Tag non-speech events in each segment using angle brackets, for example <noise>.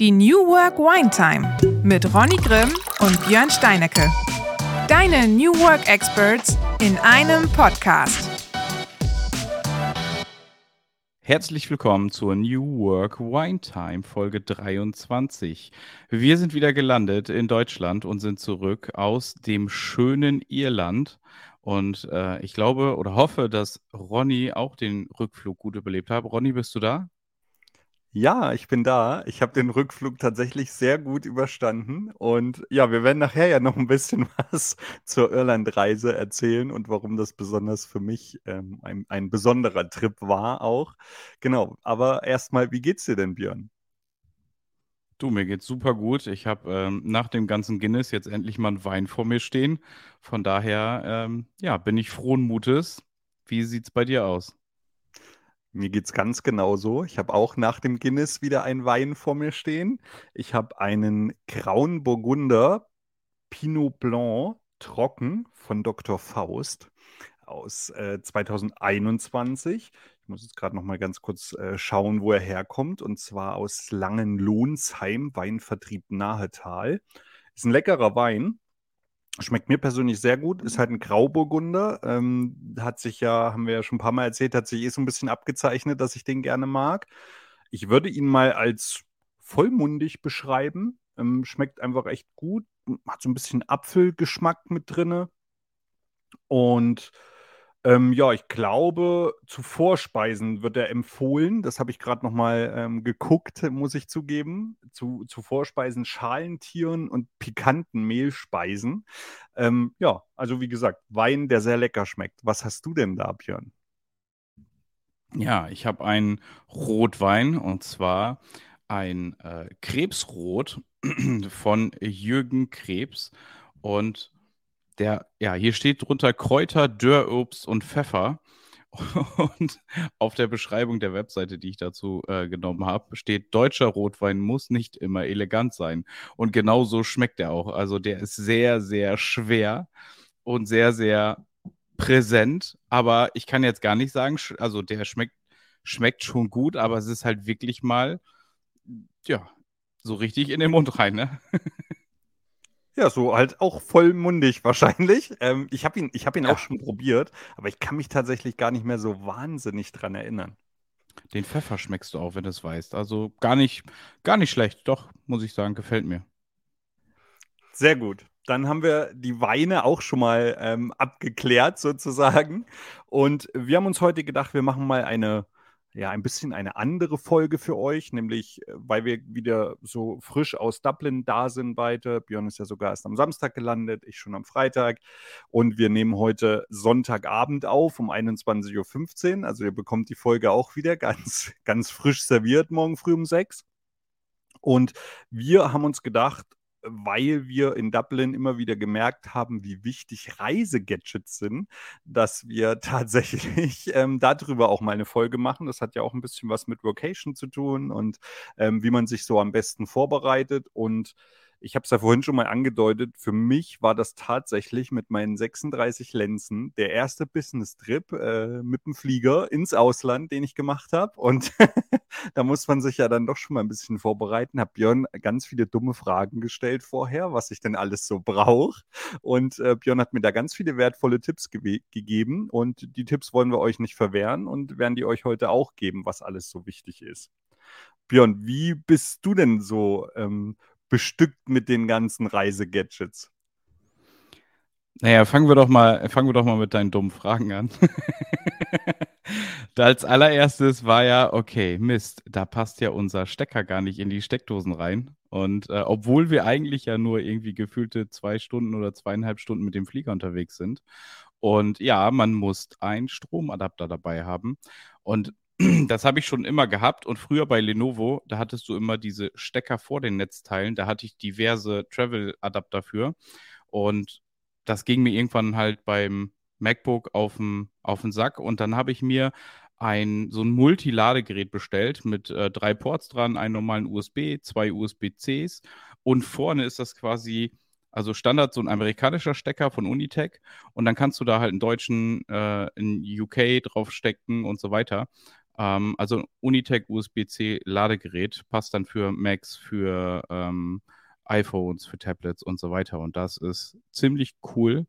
Die New Work Wine Time mit Ronny Grimm und Björn Steinecke. Deine New Work Experts in einem Podcast. Herzlich willkommen zur New Work Wine Time Folge 23. Wir sind wieder gelandet in Deutschland und sind zurück aus dem schönen Irland. Und äh, ich glaube oder hoffe, dass Ronny auch den Rückflug gut überlebt hat. Ronny, bist du da? Ja, ich bin da. Ich habe den Rückflug tatsächlich sehr gut überstanden. Und ja, wir werden nachher ja noch ein bisschen <laughs> was zur Irlandreise erzählen und warum das besonders für mich ähm, ein, ein besonderer Trip war auch. Genau, aber erstmal, wie geht's dir denn, Björn? Du, mir geht's super gut. Ich habe ähm, nach dem ganzen Guinness jetzt endlich mal einen Wein vor mir stehen. Von daher, ähm, ja, bin ich frohen Mutes. Wie sieht's bei dir aus? Mir geht's ganz genauso. Ich habe auch nach dem Guinness wieder einen Wein vor mir stehen. Ich habe einen grauen Burgunder Pinot Blanc trocken von Dr. Faust aus äh, 2021. Ich muss jetzt gerade noch mal ganz kurz äh, schauen, wo er herkommt. Und zwar aus Langenlohnsheim, Weinvertrieb Nahetal. Ist ein leckerer Wein. Schmeckt mir persönlich sehr gut, ist halt ein Grauburgunder. Ähm, hat sich ja, haben wir ja schon ein paar Mal erzählt, hat sich eh so ein bisschen abgezeichnet, dass ich den gerne mag. Ich würde ihn mal als vollmundig beschreiben. Ähm, schmeckt einfach echt gut, hat so ein bisschen Apfelgeschmack mit drinne. Und ähm, ja, ich glaube, zu Vorspeisen wird er empfohlen. Das habe ich gerade noch mal ähm, geguckt, muss ich zugeben. Zu, zu Vorspeisen Schalentieren und pikanten Mehlspeisen. Ähm, ja, also wie gesagt, Wein, der sehr lecker schmeckt. Was hast du denn da, Björn? Ja, ich habe einen Rotwein und zwar ein äh, Krebsrot <clears throat> von Jürgen Krebs. Und der, ja, hier steht drunter Kräuter, Dörrobst und Pfeffer. <laughs> Und auf der Beschreibung der Webseite, die ich dazu äh, genommen habe, steht, deutscher Rotwein muss nicht immer elegant sein. Und genau so schmeckt er auch. Also der ist sehr, sehr schwer und sehr, sehr präsent. Aber ich kann jetzt gar nicht sagen, also der schmeckt, schmeckt schon gut, aber es ist halt wirklich mal, ja, so richtig in den Mund rein, ne? <laughs> Ja, so halt auch vollmundig wahrscheinlich. <laughs> Ähm, ich habe ihn, ich hab ihn ja. auch schon probiert, aber ich kann mich tatsächlich gar nicht mehr so wahnsinnig dran erinnern. Den Pfeffer schmeckst du auch, wenn du es weißt. Also gar nicht, gar nicht schlecht. Doch, muss ich sagen, gefällt mir. Sehr gut. Dann haben wir die Weine auch schon mal ähm, abgeklärt sozusagen. Und wir haben uns heute gedacht, wir machen mal eine ja, ein bisschen eine andere Folge für euch, nämlich äh, weil wir wieder so frisch aus Dublin da sind beide. Björn ist ja sogar erst am Samstag gelandet, ich schon am Freitag. Und wir nehmen heute Sonntagabend auf um 21.15 Uhr. Also ihr bekommt die Folge auch wieder ganz, <laughs> ganz frisch serviert morgen früh um 6. Und wir haben uns gedacht, weil wir in Dublin immer wieder gemerkt haben, wie wichtig Reisegadgets sind, dass wir <laughs> tatsächlich ähm, darüber auch mal eine Folge machen. Das hat ja auch ein bisschen was mit Vocation zu tun und ähm, wie man sich so am besten vorbereitet. Und ich habe es ja vorhin schon mal angedeutet, für mich war das tatsächlich mit meinen 36 Lenzen der erste Business-Trip äh, mit dem Flieger ins Ausland, den ich gemacht habe. Und <laughs> da muss man sich ja dann doch schon mal ein bisschen vorbereiten. Habe Björn ganz viele dumme Fragen gestellt vorher, was ich denn alles so brauche. Und äh, Björn hat mir da ganz viele wertvolle Tipps ge gegeben. Und die Tipps wollen wir euch nicht verwehren und werden die euch heute auch geben, was alles so wichtig ist. Björn, wie bist du denn so ähm, bestückt mit den ganzen Reisegadgets? Naja, fangen wir doch mal, fangen wir doch mal mit deinen dummen Fragen an. <laughs> als allererstes war ja, okay, Mist, da passt ja unser Stecker gar nicht in die Steckdosen rein. Und äh, obwohl wir eigentlich ja nur irgendwie gefühlte zwei Stunden oder zweieinhalb Stunden mit dem Flieger unterwegs sind. Und ja, man muss einen Stromadapter dabei haben. Und das habe ich schon immer gehabt und früher bei Lenovo, da hattest du immer diese Stecker vor den Netzteilen, da hatte ich diverse Travel-Adapter für und das ging mir irgendwann halt beim MacBook auf den, Sack und dann habe ich mir ein so ein Multiladegerät bestellt mit äh, drei Ports dran, einen normalen USB, zwei USB-Cs und vorne ist das quasi also Standard so ein amerikanischer Stecker von Unitech und dann kannst du da halt einen deutschen, äh, einen UK draufstecken und so weiter. Ähm, also Unitec USB-C Ladegerät passt dann für Macs, für ähm, iPhones, für Tablets und so weiter. Und das ist ziemlich cool.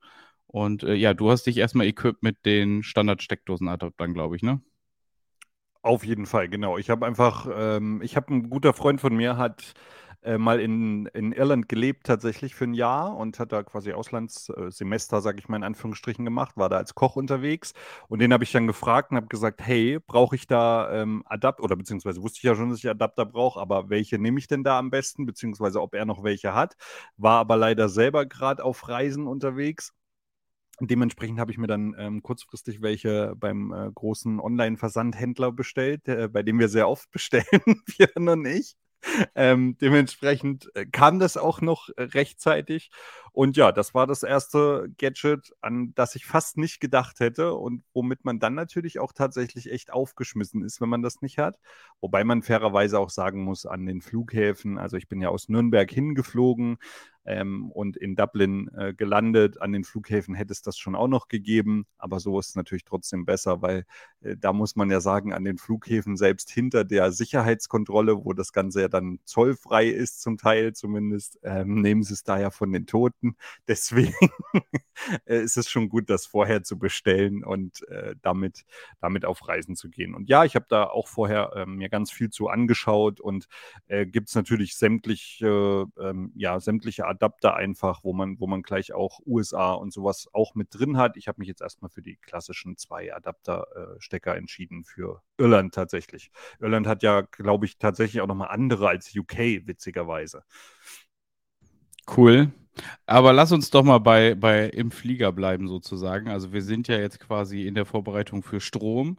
Und äh, ja, du hast dich erstmal equipped mit den Standard-Steckdosenadaptern, glaube ich, ne? Auf jeden Fall, genau. Ich habe einfach, ähm, ich habe ein guter Freund von mir, hat äh, mal in, in Irland gelebt, tatsächlich für ein Jahr und hat da quasi Auslandssemester, sage ich mal in Anführungsstrichen, gemacht, war da als Koch unterwegs. Und den habe ich dann gefragt und habe gesagt: Hey, brauche ich da ähm, Adapter? Oder beziehungsweise wusste ich ja schon, dass ich Adapter brauche, aber welche nehme ich denn da am besten? Beziehungsweise ob er noch welche hat. War aber leider selber gerade auf Reisen unterwegs. Dementsprechend habe ich mir dann ähm, kurzfristig welche beim äh, großen Online-Versandhändler bestellt, äh, bei dem wir sehr oft bestellen, <laughs> Björn und ich. <laughs> Ähm, dementsprechend äh, kam das auch noch äh, rechtzeitig. Und ja, das war das erste Gadget, an das ich fast nicht gedacht hätte und womit man dann natürlich auch tatsächlich echt aufgeschmissen ist, wenn man das nicht hat. Wobei man fairerweise auch sagen muss, an den Flughäfen, also ich bin ja aus Nürnberg hingeflogen, ähm, und in Dublin äh, gelandet. An den Flughäfen hätte es das schon auch noch gegeben, aber so ist es natürlich trotzdem besser, weil äh, da muss man ja sagen, an den Flughäfen selbst hinter der Sicherheitskontrolle, wo das Ganze ja dann zollfrei ist, zum Teil zumindest, ähm, nehmen sie es da ja von den Toten. <laughs> Deswegen äh, ist es schon gut, das vorher zu bestellen und äh, damit, damit auf Reisen zu gehen. Und ja, ich habe da auch vorher ähm, mir ganz viel zu angeschaut und äh, gibt es natürlich sämtliche, ähm, ja, sämtliche Adapter einfach, wo man, wo man gleich auch USA und sowas auch mit drin hat. Ich habe mich jetzt erstmal für die klassischen zwei Adapterstecker äh, entschieden für Irland tatsächlich. Irland hat ja, glaube ich, tatsächlich auch nochmal andere als UK, witzigerweise. Cool. Aber lass uns doch mal bei, bei im Flieger bleiben, sozusagen. Also wir sind ja jetzt quasi in der Vorbereitung für Strom.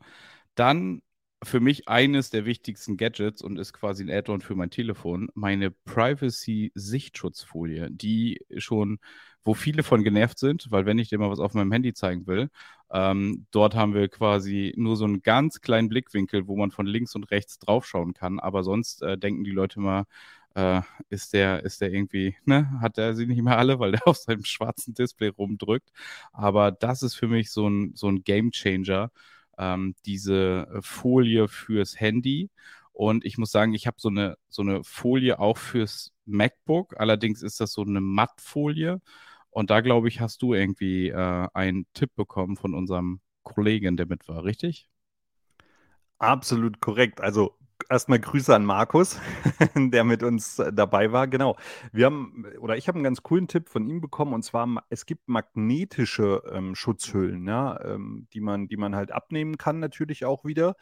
Dann für mich eines der wichtigsten Gadgets und ist quasi ein Add-on für mein Telefon, meine Privacy-Sichtschutzfolie, die schon, wo viele von genervt sind, weil wenn ich dir mal was auf meinem Handy zeigen will, ähm, dort haben wir quasi nur so einen ganz kleinen Blickwinkel, wo man von links und rechts draufschauen kann, aber sonst äh, denken die Leute mal, äh, ist der, ist der irgendwie, ne, hat er sie nicht mehr alle, weil der <laughs> auf seinem schwarzen Display rumdrückt. Aber das ist für mich so ein, so ein Game Changer ähm, diese äh, Folie fürs Handy. Und ich muss sagen, ich habe so eine, so eine Folie auch fürs MacBook. Allerdings ist das so eine Mattfolie. Und da, glaube ich, hast du irgendwie äh, einen Tipp bekommen von unserem Kollegen, der mit war, richtig? Absolut korrekt. Also erstmal Grüße an Markus, <laughs> der mit uns äh, dabei war. Genau. Wir haben, oder ich habe einen ganz coolen Tipp von ihm bekommen, und zwar, es gibt magnetische ähm, Schutzhüllen, ja, ähm, die, man, die man halt abnehmen kann, natürlich auch wieder.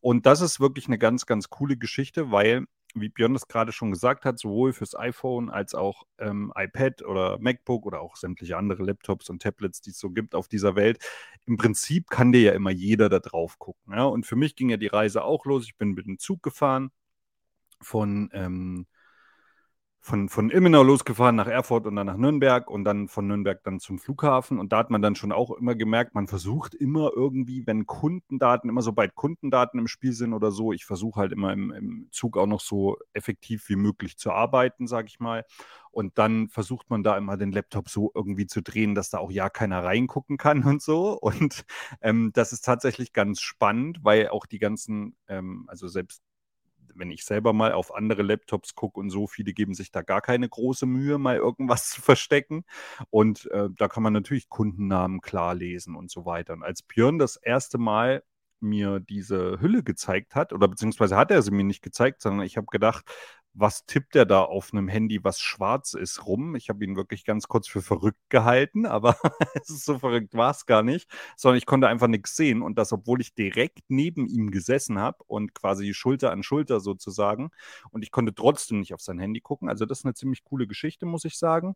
Und das ist wirklich eine ganz, ganz coole Geschichte, weil wie Björn das gerade schon gesagt hat, sowohl fürs iPhone als auch ähm, iPad oder MacBook oder auch sämtliche andere Laptops und Tablets, die es so gibt auf dieser Welt. Im Prinzip kann dir ja immer jeder da drauf gucken. Ja? Und für mich ging ja die Reise auch los. Ich bin mit dem Zug gefahren von ähm, von, von Ilmenau losgefahren nach Erfurt und dann nach Nürnberg und dann von Nürnberg dann zum Flughafen. Und da hat man dann schon auch immer gemerkt, man versucht immer irgendwie, wenn Kundendaten, immer sobald Kundendaten im Spiel sind oder so, ich versuche halt immer im, im Zug auch noch so effektiv wie möglich zu arbeiten, sage ich mal. Und dann versucht man da immer den Laptop so irgendwie zu drehen, dass da auch ja keiner reingucken kann und so. Und ähm, das ist tatsächlich ganz spannend, weil auch die ganzen, ähm, also selbst wenn ich selber mal auf andere Laptops gucke und so, viele geben sich da gar keine große Mühe, mal irgendwas zu verstecken. Und äh, da kann man natürlich Kundennamen klar lesen und so weiter. Und als Björn das erste Mal mir diese Hülle gezeigt hat, oder beziehungsweise hat er sie mir nicht gezeigt, sondern ich habe gedacht, was tippt er da auf einem Handy, was schwarz ist, rum? Ich habe ihn wirklich ganz kurz für verrückt gehalten, <laughs> aber es ist so verrückt war es gar nicht, sondern ich konnte einfach nichts sehen und das, obwohl ich direkt neben ihm gesessen habe und quasi Schulter an Schulter sozusagen und ich konnte trotzdem nicht auf sein Handy gucken. Also das ist eine ziemlich coole Geschichte, muss ich sagen.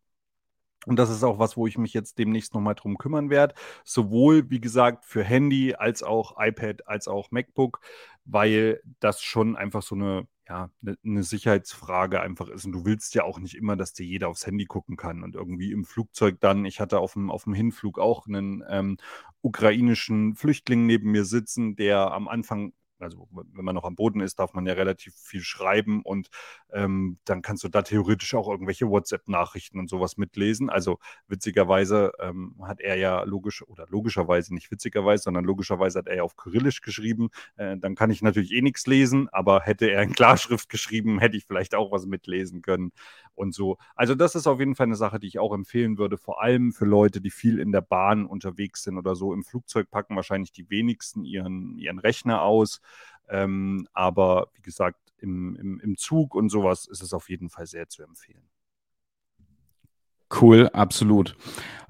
Und das ist auch was, wo ich mich jetzt demnächst nochmal drum kümmern werde. Sowohl, wie gesagt, für Handy als auch iPad als auch MacBook, weil das schon einfach so eine ja, eine ne Sicherheitsfrage einfach ist. Und du willst ja auch nicht immer, dass dir jeder aufs Handy gucken kann. Und irgendwie im Flugzeug dann, ich hatte auf dem, auf dem Hinflug auch einen ähm, ukrainischen Flüchtling neben mir sitzen, der am Anfang also wenn man noch am Boden ist, darf man ja relativ viel schreiben und ähm, dann kannst du da theoretisch auch irgendwelche WhatsApp-Nachrichten und sowas mitlesen. Also witzigerweise ähm, hat er ja logisch oder logischerweise nicht witzigerweise, sondern logischerweise hat er ja auf Kyrillisch geschrieben. Äh, dann kann ich natürlich eh nichts lesen, aber hätte er in Klarschrift geschrieben, hätte ich vielleicht auch was mitlesen können und so. Also das ist auf jeden Fall eine Sache, die ich auch empfehlen würde, vor allem für Leute, die viel in der Bahn unterwegs sind oder so. Im Flugzeug packen wahrscheinlich die wenigsten ihren, ihren Rechner aus. Ähm, aber wie gesagt, im, im, im Zug und sowas ist es auf jeden Fall sehr zu empfehlen. Cool, absolut.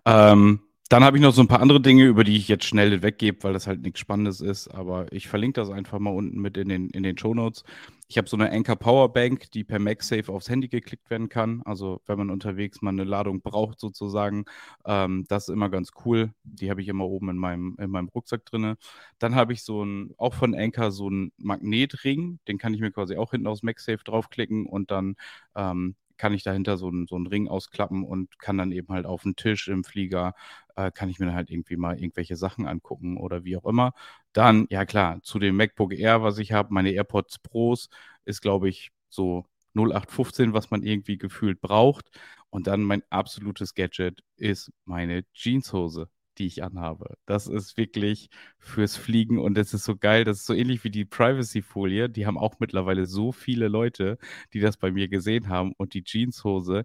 Ähm, dann habe ich noch so ein paar andere Dinge, über die ich jetzt schnell weggebe, weil das halt nichts Spannendes ist. Aber ich verlinke das einfach mal unten mit in den, in den Show Notes. Ich habe so eine Anker Powerbank, die per MagSafe aufs Handy geklickt werden kann. Also wenn man unterwegs mal eine Ladung braucht sozusagen, ähm, das ist immer ganz cool. Die habe ich immer oben in meinem, in meinem Rucksack drin. Dann habe ich so ein, auch von Anker so einen Magnetring, den kann ich mir quasi auch hinten aufs MagSafe draufklicken und dann ähm, kann ich dahinter so, ein, so einen Ring ausklappen und kann dann eben halt auf den Tisch im Flieger, äh, kann ich mir dann halt irgendwie mal irgendwelche Sachen angucken oder wie auch immer. Dann, ja klar, zu dem MacBook Air, was ich habe, meine AirPods Pros, ist glaube ich so 0815, was man irgendwie gefühlt braucht. Und dann mein absolutes Gadget ist meine Jeanshose die ich anhabe. Das ist wirklich fürs Fliegen und das ist so geil. Das ist so ähnlich wie die Privacy-Folie. Die haben auch mittlerweile so viele Leute, die das bei mir gesehen haben. Und die Jeanshose,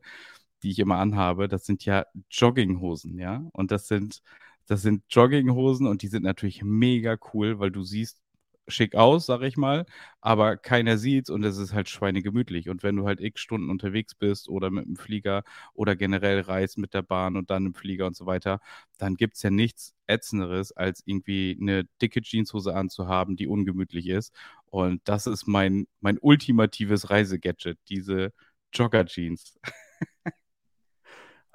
die ich immer anhabe, das sind ja Jogginghosen, ja. Und das sind, das sind Jogginghosen und die sind natürlich mega cool, weil du siehst schick aus, sag ich mal, aber keiner sieht's und es ist halt schweinegemütlich. Und wenn du halt x Stunden unterwegs bist oder mit dem Flieger oder generell reist mit der Bahn und dann im Flieger und so weiter, dann gibt's ja nichts ätzenderes, als irgendwie eine dicke Jeanshose anzuhaben, die ungemütlich ist. Und das ist mein, mein ultimatives Reisegadget, diese Jogger-Jeans. <laughs>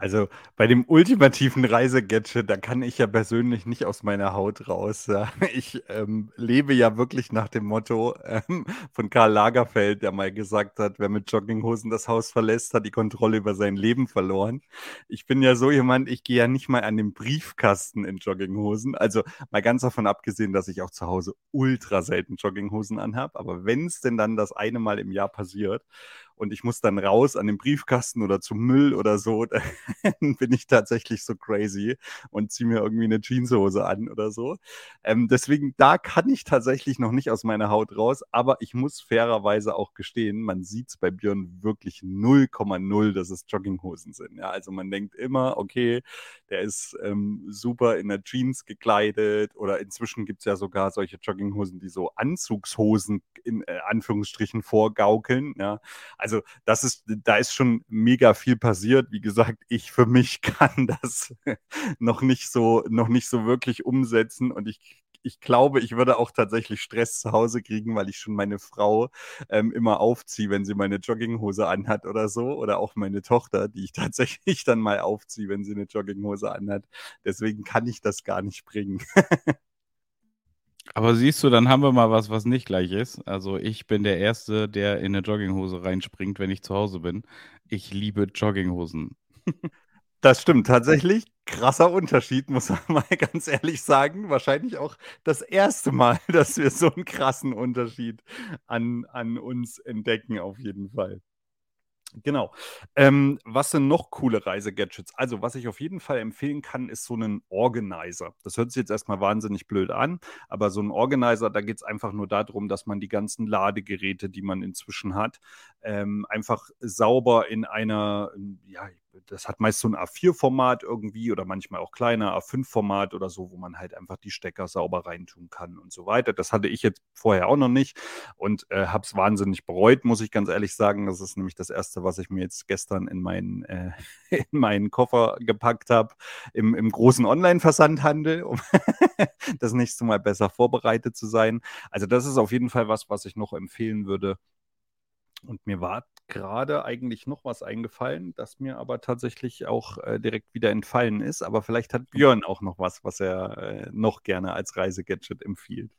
Also bei dem ultimativen Reisegadget, da kann ich ja persönlich nicht aus meiner Haut raus. <laughs> Ich ähm, lebe ja wirklich nach dem Motto ähm, von Karl Lagerfeld, der mal gesagt hat, wer mit Jogginghosen das Haus verlässt, hat die Kontrolle über sein Leben verloren. Ich bin ja so jemand, ich gehe ja nicht mal an den Briefkasten in Jogginghosen. Also mal ganz davon abgesehen, dass ich auch zu Hause ultra selten Jogginghosen anhabe. Aber wenn es denn dann das eine Mal im Jahr passiert und ich muss dann raus an den Briefkasten oder zum Müll oder so, <laughs> dann bin ich tatsächlich so crazy und ziehe mir irgendwie eine Jeanshose an oder so. Ähm, deswegen, da kann ich tatsächlich noch nicht aus meiner Haut raus, aber ich muss fairerweise auch gestehen, man sieht es bei Björn wirklich 0,0, dass es Jogginghosen sind. Ja, also man denkt immer, okay, der ist ähm, super in der Jeans gekleidet oder inzwischen gibt es ja sogar solche Jogginghosen, die so Anzugshosen in äh, Anführungsstrichen vorgaukeln. Ja, also also das ist, da ist schon mega viel passiert. Wie gesagt, ich für mich <laughs> kann das noch nicht so, noch nicht so wirklich umsetzen und ich ich glaube, ich würde auch tatsächlich Stress zu Hause kriegen, weil ich schon meine Frau ähm, immer aufziehe, wenn sie meine Jogginghose anhat oder so. Oder auch meine Tochter, die ich <laughs> tatsächlich dann mal aufziehe, wenn sie eine Jogginghose anhat. Deswegen kann ich das gar nicht bringen. <laughs> Aber siehst du, dann haben wir mal was, was nicht gleich ist. Also ich bin der Erste, der in eine Jogginghose reinspringt, wenn ich zu Hause bin. Ich liebe Jogginghosen. <laughs> Das stimmt tatsächlich. Krasser Unterschied, muss man <laughs> mal ganz ehrlich sagen. Wahrscheinlich auch das erste Mal, <laughs> dass wir so einen krassen Unterschied an, an uns entdecken, auf jeden Fall. Genau. Ähm, was sind noch coole Reisegadgets? Also, was ich auf jeden Fall empfehlen kann, ist so ein Organizer. Das hört sich jetzt erstmal wahnsinnig blöd an, aber so ein Organizer, da geht es einfach nur darum, dass man die ganzen Ladegeräte, die man inzwischen hat, ähm, einfach sauber in einer, ja, das hat meist so ein A4-Format irgendwie oder manchmal auch kleiner A5-Format oder so, wo man halt einfach die Stecker sauber reintun kann und so weiter. Das hatte ich jetzt vorher auch noch nicht und äh, habe es wahnsinnig bereut, muss ich ganz ehrlich sagen. Das ist nämlich das Erste, was ich mir jetzt gestern in meinen, äh, <laughs> in meinen Koffer gepackt habe, im, im großen Online-Versandhandel, um <laughs> das nächste Mal besser vorbereitet zu sein. Also das ist auf jeden Fall was, was ich noch empfehlen würde. Und mir war gerade eigentlich noch was eingefallen, das mir aber tatsächlich auch äh, direkt wieder entfallen ist. Aber vielleicht hat Björn auch noch was, was er äh, noch gerne als Reisegadget empfiehlt.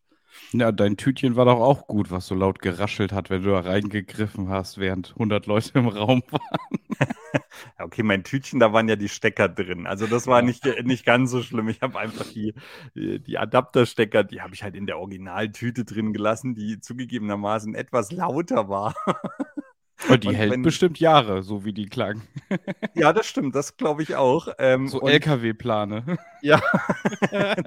Ja, dein Tütchen war doch auch gut, was so laut geraschelt hat, wenn du da reingegriffen hast, während 100 Leute im Raum waren. <laughs> Okay, mein Tütchen, da waren ja die Stecker drin. Also das war Ja. nicht, nicht ganz so schlimm. Ich habe einfach die, die die Adapterstecker, die habe ich halt in der Originaltüte drin gelassen, die zugegebenermaßen etwas lauter war. <laughs> Und die Und hält wenn- bestimmt Jahre, so wie die klang. <laughs> Ja, das stimmt, das glaube ich auch. Ähm, So LKW-Plane. <laughs> Ja,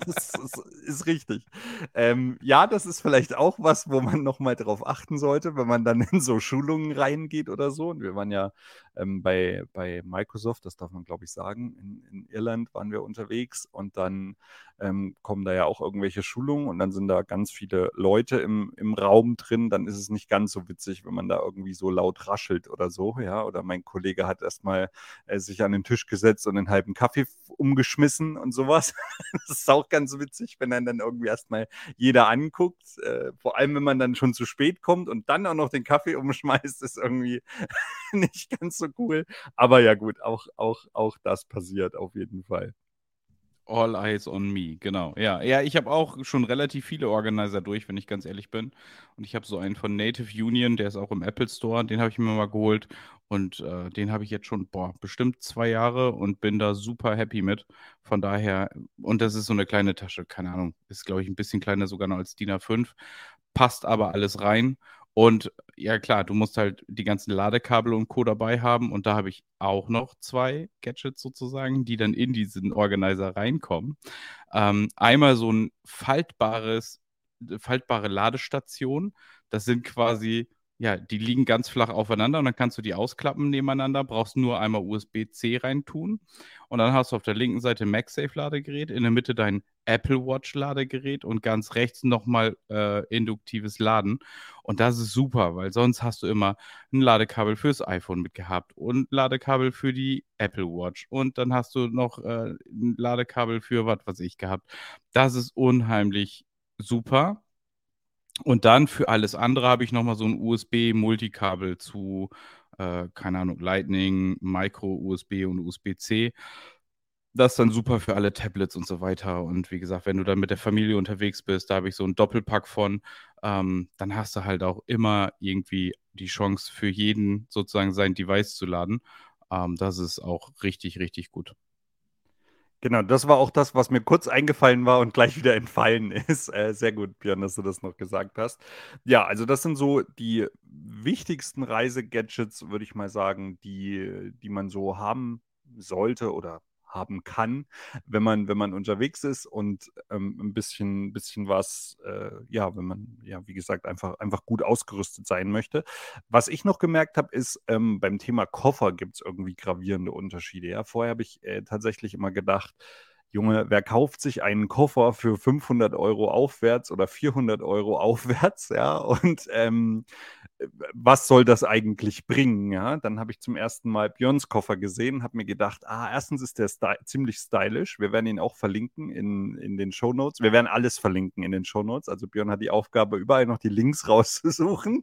das ist, ist richtig. Ähm, ja, das ist vielleicht auch was, wo man nochmal drauf achten sollte, wenn man dann in so Schulungen reingeht oder so. Und wir waren ja ähm, bei, bei Microsoft, das darf man glaube ich sagen, in, in Irland waren wir unterwegs und dann ähm, kommen da ja auch irgendwelche Schulungen und dann sind da ganz viele Leute im, im Raum drin. Dann ist es nicht ganz so witzig, wenn man da irgendwie so laut raschelt oder so, ja. Oder mein Kollege hat erstmal äh, sich an den Tisch gesetzt und einen halben Kaffee umgeschmissen und sowas. <laughs> das ist auch ganz witzig, wenn dann dann irgendwie erstmal jeder anguckt. Äh, vor allem, wenn man dann schon zu spät kommt und dann auch noch den Kaffee <laughs> umschmeißt, ist irgendwie <laughs> nicht ganz so cool. Aber ja gut, auch, auch, auch das passiert auf jeden Fall. All eyes on me, genau. Ja, ja, ich habe auch schon relativ viele Organizer durch, wenn ich ganz ehrlich bin. Und ich habe so einen von Native Union, der ist auch im Apple Store, den habe ich mir mal geholt. Und äh, den habe ich jetzt schon, boah, bestimmt zwei Jahre und bin da super happy mit. Von daher, und das ist so eine kleine Tasche, keine Ahnung, ist, glaube ich, ein bisschen kleiner sogar noch als DIN A5, passt aber alles rein. Und ja, klar, du musst halt die ganzen Ladekabel und Co. dabei haben. Und da habe ich auch noch zwei Gadgets sozusagen, die dann in diesen Organizer reinkommen. Ähm, einmal so ein faltbares, faltbare Ladestation. Das sind quasi, ja, die liegen ganz flach aufeinander und dann kannst du die ausklappen nebeneinander, brauchst nur einmal USB-C reintun. Und dann hast du auf der linken Seite MagSafe-Ladegerät, in der Mitte dein Apple Watch-Ladegerät und ganz rechts nochmal äh, induktives Laden. Und das ist super, weil sonst hast du immer ein Ladekabel fürs iPhone mitgehabt und Ladekabel für die Apple Watch und dann hast du noch äh, ein Ladekabel für was weiß ich gehabt. Das ist unheimlich super. Und dann für alles andere habe ich nochmal so ein USB-Multikabel zu, äh, keine Ahnung, Lightning, Micro-USB und USB-C. Das ist dann super für alle Tablets und so weiter. Und wie gesagt, wenn du dann mit der Familie unterwegs bist, da habe ich so einen Doppelpack von, ähm, dann hast du halt auch immer irgendwie die Chance für jeden sozusagen sein Device zu laden. Ähm, das ist auch richtig, richtig gut. Genau, das war auch das, was mir kurz eingefallen war und gleich wieder entfallen <laughs> ist. Äh, sehr gut, Björn, dass du das noch gesagt hast. Ja, also das sind so die wichtigsten Reisegadgets, würde ich mal sagen, die, die man so haben sollte oder haben kann, wenn man, wenn man unterwegs ist und ähm, ein bisschen, bisschen was, äh, ja, wenn man, ja, wie gesagt, einfach, einfach gut ausgerüstet sein möchte. Was ich noch gemerkt habe, ist, ähm, beim Thema Koffer gibt es irgendwie gravierende Unterschiede. Ja, vorher habe ich äh, tatsächlich immer gedacht, Junge, wer kauft sich einen Koffer für 500 Euro aufwärts oder 400 Euro <laughs> aufwärts, ja, und ähm, was soll das eigentlich bringen, ja? Dann habe ich zum ersten Mal Björns Koffer gesehen, habe mir gedacht, ah, erstens ist der sty ziemlich stylisch, wir werden ihn auch verlinken in, in den Shownotes, wir werden alles verlinken in den Shownotes, also Björn hat die Aufgabe, überall noch die Links <laughs> rauszusuchen.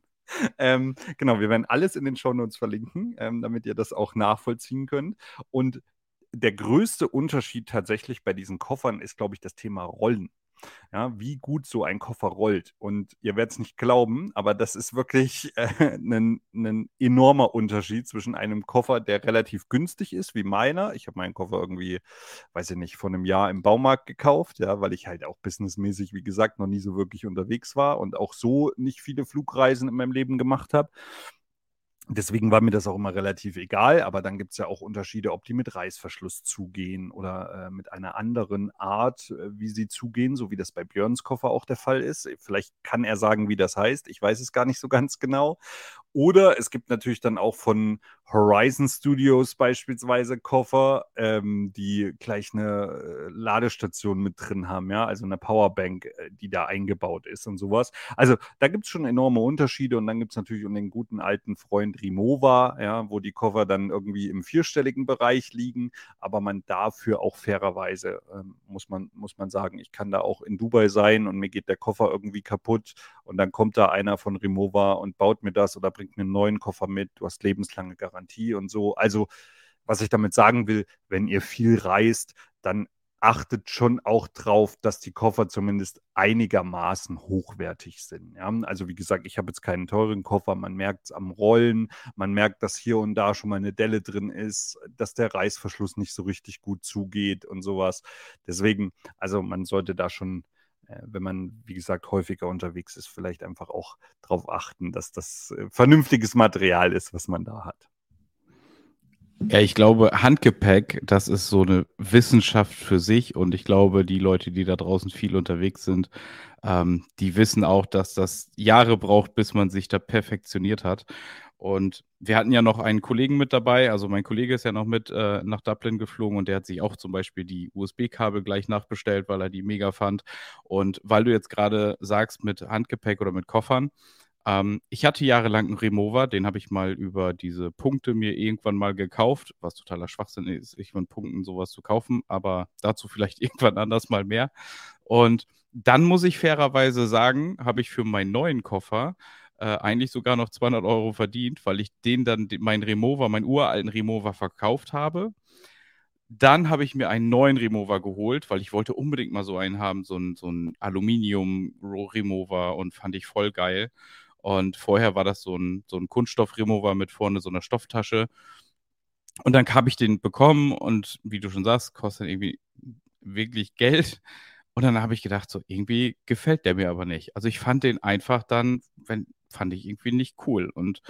Ähm, genau, wir werden alles in den Shownotes verlinken, ähm, damit ihr das auch nachvollziehen könnt. Und der größte Unterschied tatsächlich bei diesen Koffern ist, glaube ich, das Thema Rollen. Ja, wie gut so ein Koffer rollt. Und ihr werdet es nicht glauben, aber das ist wirklich <laughs> äh, ein, ein enormer Unterschied zwischen einem Koffer, der relativ günstig ist, wie meiner. Ich habe meinen Koffer irgendwie, weiß ich nicht, vor einem Jahr im Baumarkt gekauft, ja, weil ich halt auch businessmäßig, wie gesagt, noch nie so wirklich unterwegs war und auch so nicht viele Flugreisen in meinem Leben gemacht habe. Deswegen war mir das auch immer relativ egal, aber dann gibt es ja auch Unterschiede, ob die mit Reißverschluss zugehen oder äh, mit einer anderen Art, äh, wie sie zugehen, so wie das bei Björns Koffer auch der Fall ist. Vielleicht kann er sagen, wie das heißt. Ich weiß es gar nicht so ganz genau. Oder es gibt natürlich dann auch von Horizon Studios beispielsweise Koffer, ähm, die gleich eine äh, Ladestation mit drin haben, ja, also eine Powerbank, äh, die da eingebaut ist und sowas. Also da gibt es schon enorme Unterschiede und dann gibt es natürlich den guten alten Freund Rimowa, ja, wo die Koffer dann irgendwie im vierstelligen Bereich liegen, aber man dafür auch fairerweise, ähm, muss, man, muss man sagen, ich kann da auch in Dubai sein und mir geht der Koffer irgendwie kaputt und dann kommt da einer von Rimowa und baut mir das oder bringt mir einen neuen Koffer mit, du hast lebenslange Garantie und so. Also, was ich damit sagen will, wenn ihr viel reist, dann achtet schon auch drauf, dass die Koffer zumindest einigermaßen hochwertig sind. Ja? Also wie gesagt, ich habe jetzt keinen teuren Koffer, man merkt es am Rollen, man merkt, dass hier und da schon mal eine Delle drin ist, dass der Reißverschluss nicht so richtig gut zugeht und sowas. Deswegen, also man sollte da schon äh, wenn man, wie gesagt, häufiger unterwegs ist, vielleicht einfach auch darauf achten, dass das äh, vernünftiges Material ist, was man da hat. Ja, ich glaube, Handgepäck, das ist so eine Wissenschaft für sich und ich glaube, die Leute, die da draußen viel unterwegs sind, ähm, die wissen auch, dass das Jahre braucht, bis man sich da perfektioniert hat. Und wir hatten ja noch einen Kollegen mit dabei, also mein Kollege ist ja noch mit äh, nach Dublin geflogen und der hat sich auch zum Beispiel die USB-Kabel gleich nachbestellt, weil er die mega fand. Und weil du jetzt gerade sagst, mit Handgepäck oder mit Koffern, ähm, ich hatte jahrelang einen Remover, den habe ich mal über diese Punkte mir irgendwann mal gekauft, was totaler Schwachsinn ist, ich von Punkten sowas zu kaufen, aber dazu vielleicht <laughs> irgendwann anders mal mehr. Und dann muss ich fairerweise sagen, habe ich für meinen neuen Koffer äh, eigentlich sogar noch 200 Euro verdient, weil ich den dann, den, meinen Remover, meinen uralten Remover verkauft habe. Dann habe ich mir einen neuen Remover geholt, weil ich wollte unbedingt mal so einen haben, so einen, so einen Aluminium-Remover und fand ich voll geil. Und vorher war das so ein, so ein Kunststoff-Remover mit vorne so einer Stofftasche. Und dann habe ich den bekommen und wie du schon sagst, kostet irgendwie wirklich Geld. Und dann habe ich gedacht, so irgendwie gefällt der mir aber nicht. Also ich fand den einfach dann, wenn, fand ich irgendwie nicht cool. Und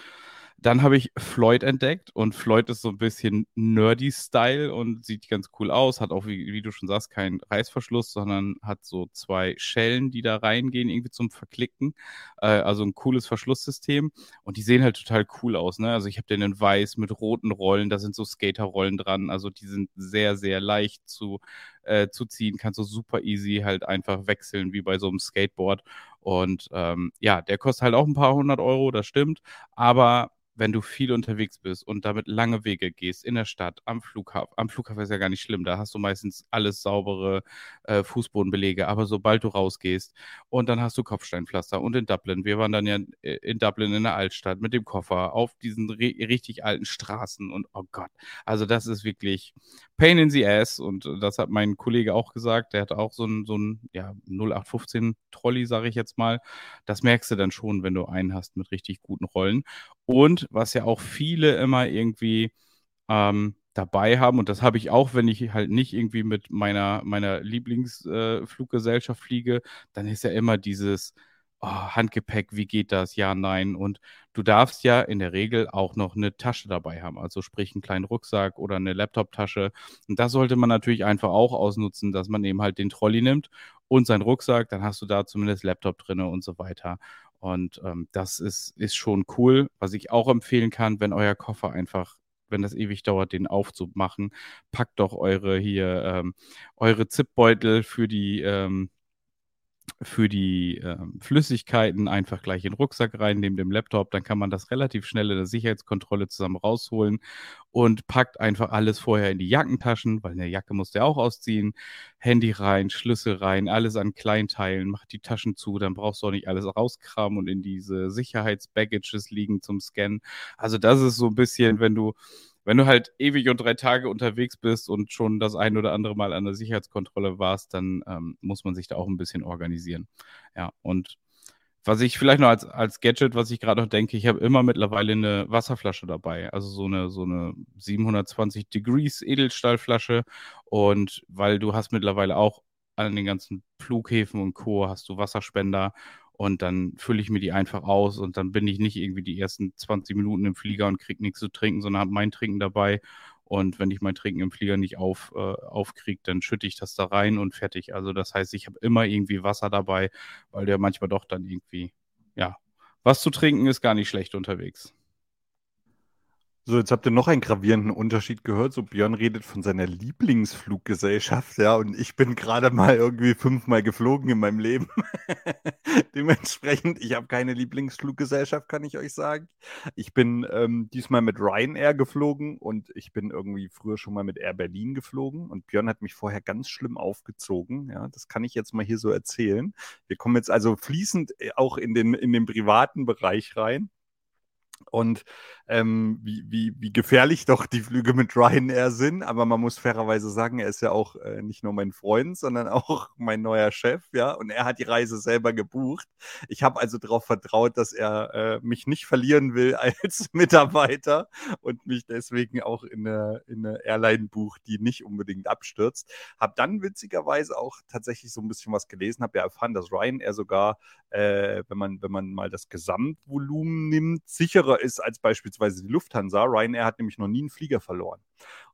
dann habe ich Floyd entdeckt und Floyd ist so ein bisschen nerdy-Style und sieht ganz cool aus. Hat auch, wie, wie, du schon sagst, keinen Reißverschluss, sondern hat so zwei Schellen, die da reingehen, irgendwie zum Verklicken. Äh, also ein cooles Verschlusssystem und die sehen halt total cool aus. Ne? Also ich habe den in weiß mit roten Rollen, da sind so Skaterrollen dran. Also die sind sehr, sehr leicht zu, äh, zu ziehen. Kannst du super easy halt einfach wechseln, wie bei so einem Skateboard. Und ähm, ja, der kostet halt auch ein paar hundert Euro, das stimmt. Aber wenn du viel unterwegs bist und damit lange Wege gehst, in der Stadt, am Flughafen, am Flughafen ist ja gar nicht schlimm, da hast du meistens alles saubere äh, Fußbodenbelege, aber sobald du rausgehst und dann hast du Kopfsteinpflaster und in Dublin, wir waren dann ja äh, in Dublin in der Altstadt mit dem Koffer auf diesen richtig alten Straßen und oh Gott, also das ist wirklich Pain in the Ass und das hat mein Kollege auch gesagt, der hat auch so ein, so ein ja, 0815 Trolley, sage ich jetzt mal, das merkst du dann schon, wenn du einen hast mit richtig guten Rollen und was ja auch viele immer irgendwie ähm, dabei haben, und das habe ich auch, wenn ich halt nicht irgendwie mit meiner, meiner Lieblingsfluggesellschaft äh, fliege, dann ist ja immer dieses oh, Handgepäck, wie geht das? Ja, nein. Und du darfst ja in der Regel auch noch eine Tasche dabei haben, also sprich einen kleinen Rucksack oder eine Laptoptasche. Und das sollte man natürlich einfach auch ausnutzen, dass man eben halt den Trolley nimmt und seinen Rucksack, dann hast du da zumindest Laptop drin und so weiter. Und ähm, das ist, ist schon cool. Was ich auch empfehlen kann, wenn euer Koffer einfach, wenn das ewig dauert, den aufzumachen, packt doch eure hier, ähm, eure Zipbeutel für die, ähm, für die äh, Flüssigkeiten einfach gleich in den Rucksack rein, neben dem Laptop. Dann kann man das relativ schnell in der Sicherheitskontrolle zusammen rausholen und packt einfach alles vorher in die Jackentaschen, weil eine Jacke muss der auch ausziehen. Handy rein, Schlüssel rein, alles an Kleinteilen, macht die Taschen zu, dann brauchst du auch nicht alles rauskramen und in diese Sicherheitsbaggages liegen zum Scannen. Also das ist so ein bisschen, wenn du wenn du halt ewig und drei Tage unterwegs bist und schon das ein oder andere Mal an der Sicherheitskontrolle warst, dann ähm, muss man sich da auch ein bisschen organisieren. Ja, und was ich vielleicht noch als, als Gadget, was ich gerade noch denke, ich habe immer mittlerweile eine Wasserflasche dabei. Also so eine, so eine 720 Degrees Edelstahlflasche. Und weil du hast mittlerweile auch an den ganzen Flughäfen und Co. hast du Wasserspender und dann fülle ich mir die einfach aus und dann bin ich nicht irgendwie die ersten 20 Minuten im Flieger und kriege nichts zu trinken, sondern habe mein Trinken dabei. Und wenn ich mein Trinken im Flieger nicht auf, äh, aufkriege, dann schütte ich das da rein und fertig. Also das heißt, ich habe immer irgendwie Wasser dabei, weil der manchmal doch dann irgendwie, ja, was zu trinken ist gar nicht schlecht unterwegs. So, jetzt habt ihr noch einen gravierenden Unterschied gehört. So, Björn redet von seiner Lieblingsfluggesellschaft, ja, und ich bin gerade mal irgendwie fünfmal geflogen in meinem Leben. <laughs> Dementsprechend, ich habe keine Lieblingsfluggesellschaft, kann ich euch sagen. Ich bin ähm, diesmal mit Ryanair geflogen und ich bin irgendwie früher schon mal mit Air Berlin geflogen und Björn hat mich vorher ganz schlimm aufgezogen. Ja, das kann ich jetzt mal hier so erzählen. Wir kommen jetzt also fließend äh, auch in den, in den privaten Bereich rein. Und ähm, wie, wie, wie gefährlich doch die Flüge mit Ryanair sind. Aber man muss fairerweise sagen, er ist ja auch äh, nicht nur mein Freund, sondern <laughs> auch mein neuer Chef, ja. Und er hat die Reise selber gebucht. Ich habe also darauf vertraut, dass er äh, mich nicht verlieren will <laughs> als Mitarbeiter und mich deswegen auch in eine, in eine Airline bucht, die nicht unbedingt abstürzt. Habe dann witzigerweise auch tatsächlich so ein bisschen was gelesen, habe ja erfahren, dass Ryanair sogar, äh, wenn, man, wenn man mal das Gesamtvolumen nimmt, sicherer ist als beispielsweise die Lufthansa. Ryanair hat nämlich noch nie einen Flieger verloren.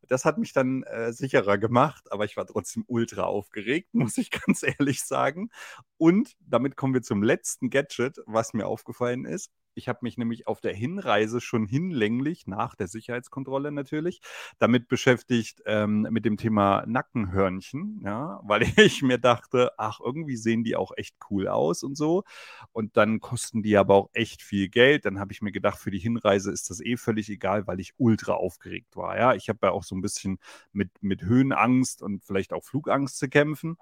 Das hat mich dann äh, sicherer gemacht, aber ich war trotzdem ultra aufgeregt, <laughs> muss ich ganz ehrlich sagen. Und damit kommen wir zum letzten Gadget, was mir aufgefallen ist. Ich habe mich nämlich auf der Hinreise schon hinlänglich, nach der Sicherheitskontrolle natürlich, damit beschäftigt ähm, mit dem Thema Nackenhörnchen, ja, weil <laughs> ich mir dachte, ach, irgendwie sehen die auch echt cool aus und so. Und dann kosten die aber auch echt viel Geld. Dann habe ich mir gedacht, für die Hinreise ist das eh völlig egal, weil ich ultra aufgeregt war. Ja, ich habe ja auch so ein bisschen mit, mit Höhenangst und vielleicht auch Flugangst zu kämpfen.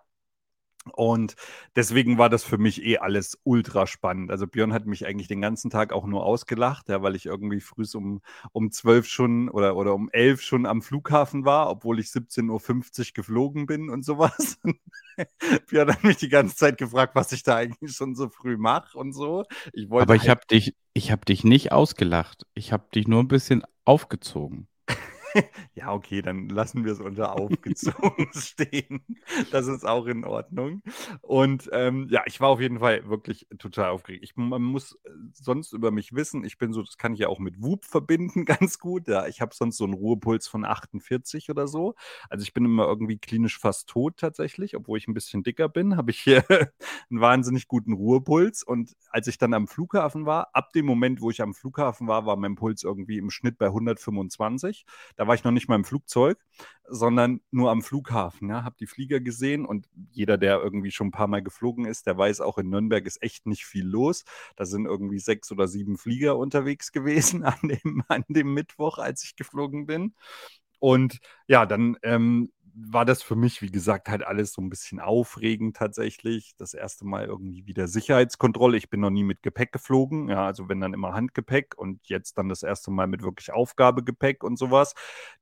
Und deswegen war das für mich eh alles ultra spannend. Also Björn hat mich eigentlich den ganzen Tag auch nur ausgelacht, ja, weil ich irgendwie früh um, um 12 schon oder, oder um 11 schon am Flughafen war, obwohl ich 17.50 Uhr geflogen bin und sowas. <laughs> Björn hat mich die ganze Zeit gefragt, was ich da eigentlich schon so früh mache und so. Ich Aber ich halt habe dich, hab dich nicht ausgelacht. Ich habe dich nur ein bisschen aufgezogen. <laughs> ja, okay, dann lassen wir es unter aufgezogen <laughs> stehen. Das ist auch in Ordnung. Und ähm, ja, ich war auf jeden Fall wirklich total aufgeregt. Ich, man muss äh, sonst über mich wissen, ich bin so, das kann ich ja auch mit Whoop verbinden, <laughs> ganz gut. Ja, ich habe sonst so einen Ruhepuls von 48 oder so. Also ich bin immer irgendwie klinisch fast tot tatsächlich, obwohl ich ein bisschen dicker bin, habe ich hier einen wahnsinnig guten Ruhepuls. Und als ich dann am Flughafen war, ab dem Moment, wo ich am Flughafen war, war mein Puls irgendwie im Schnitt bei 125. Da war ich noch nicht mal im Flugzeug, sondern nur am Flughafen. Ja, habe die Flieger gesehen und jeder, der irgendwie schon ein paar Mal geflogen ist, der weiß auch in Nürnberg ist echt nicht viel los. Da sind irgendwie sechs oder sieben Flieger unterwegs <laughs> gewesen an dem, an dem Mittwoch, als ich geflogen bin. Und ja, dann ähm, war das für mich, wie gesagt, halt alles so ein bisschen aufregend tatsächlich. Das erste Mal irgendwie wieder Sicherheitskontrolle. Ich bin noch nie mit Gepäck geflogen. Ja, also wenn dann immer Handgepäck und jetzt dann das erste Mal mit wirklich Aufgabegepäck und sowas,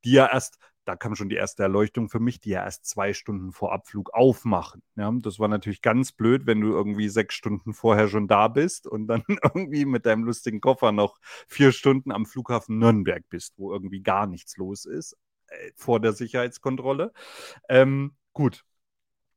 die ja erst da kam schon die erste Erleuchtung für mich, die ja erst zwei Stunden vor Abflug aufmachen. Ja, das war natürlich ganz blöd, wenn du irgendwie sechs Stunden vorher schon da bist und dann <laughs> irgendwie mit deinem lustigen Koffer noch vier Stunden am Flughafen Nürnberg bist, wo irgendwie gar nichts los ist. Äh, vor der Sicherheitskontrolle. Ähm, gut,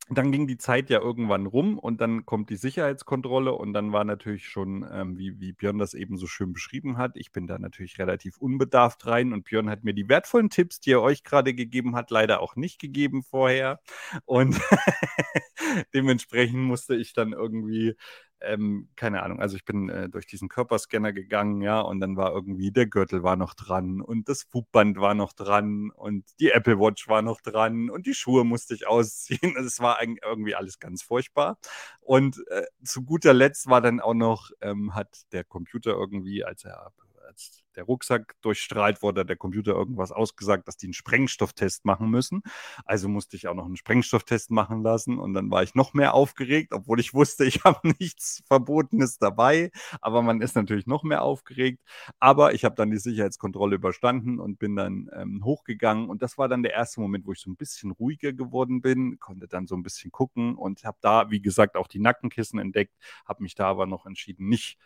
dann ging die Zeit ja irgendwann rum und dann kommt die Sicherheitskontrolle und dann war natürlich schon, ähm, wie, wie Björn das eben so schön beschrieben hat, ich bin da natürlich relativ unbedarft rein und Björn hat mir die wertvollen Tipps, die er euch gerade gegeben hat, leider auch nicht gegeben vorher und <laughs> dementsprechend musste ich dann irgendwie ähm, keine Ahnung, also ich bin äh, durch diesen Körperscanner gegangen, ja, und dann war irgendwie der Gürtel war noch dran und das Fugband war noch dran und die Apple Watch war noch dran und die Schuhe musste ich ausziehen. <laughs> Es war irgendwie alles ganz furchtbar. Und äh, zu guter Letzt war dann auch noch, ähm, hat der Computer irgendwie, als er als der Rucksack durchstrahlt wurde, der Computer irgendwas ausgesagt, dass die einen Sprengstofftest machen müssen. Also musste ich auch noch einen Sprengstofftest machen lassen und dann war ich noch mehr aufgeregt, obwohl ich wusste, <laughs> ich habe nichts Verbotenes dabei. Aber man ist natürlich noch mehr aufgeregt. Aber ich habe dann die Sicherheitskontrolle überstanden und bin dann ähm, hochgegangen und das war dann der erste Moment, wo ich so ein bisschen ruhiger geworden bin, konnte dann so ein bisschen gucken und habe da, wie gesagt, auch die Nackenkissen entdeckt, habe mich da aber noch entschieden, nicht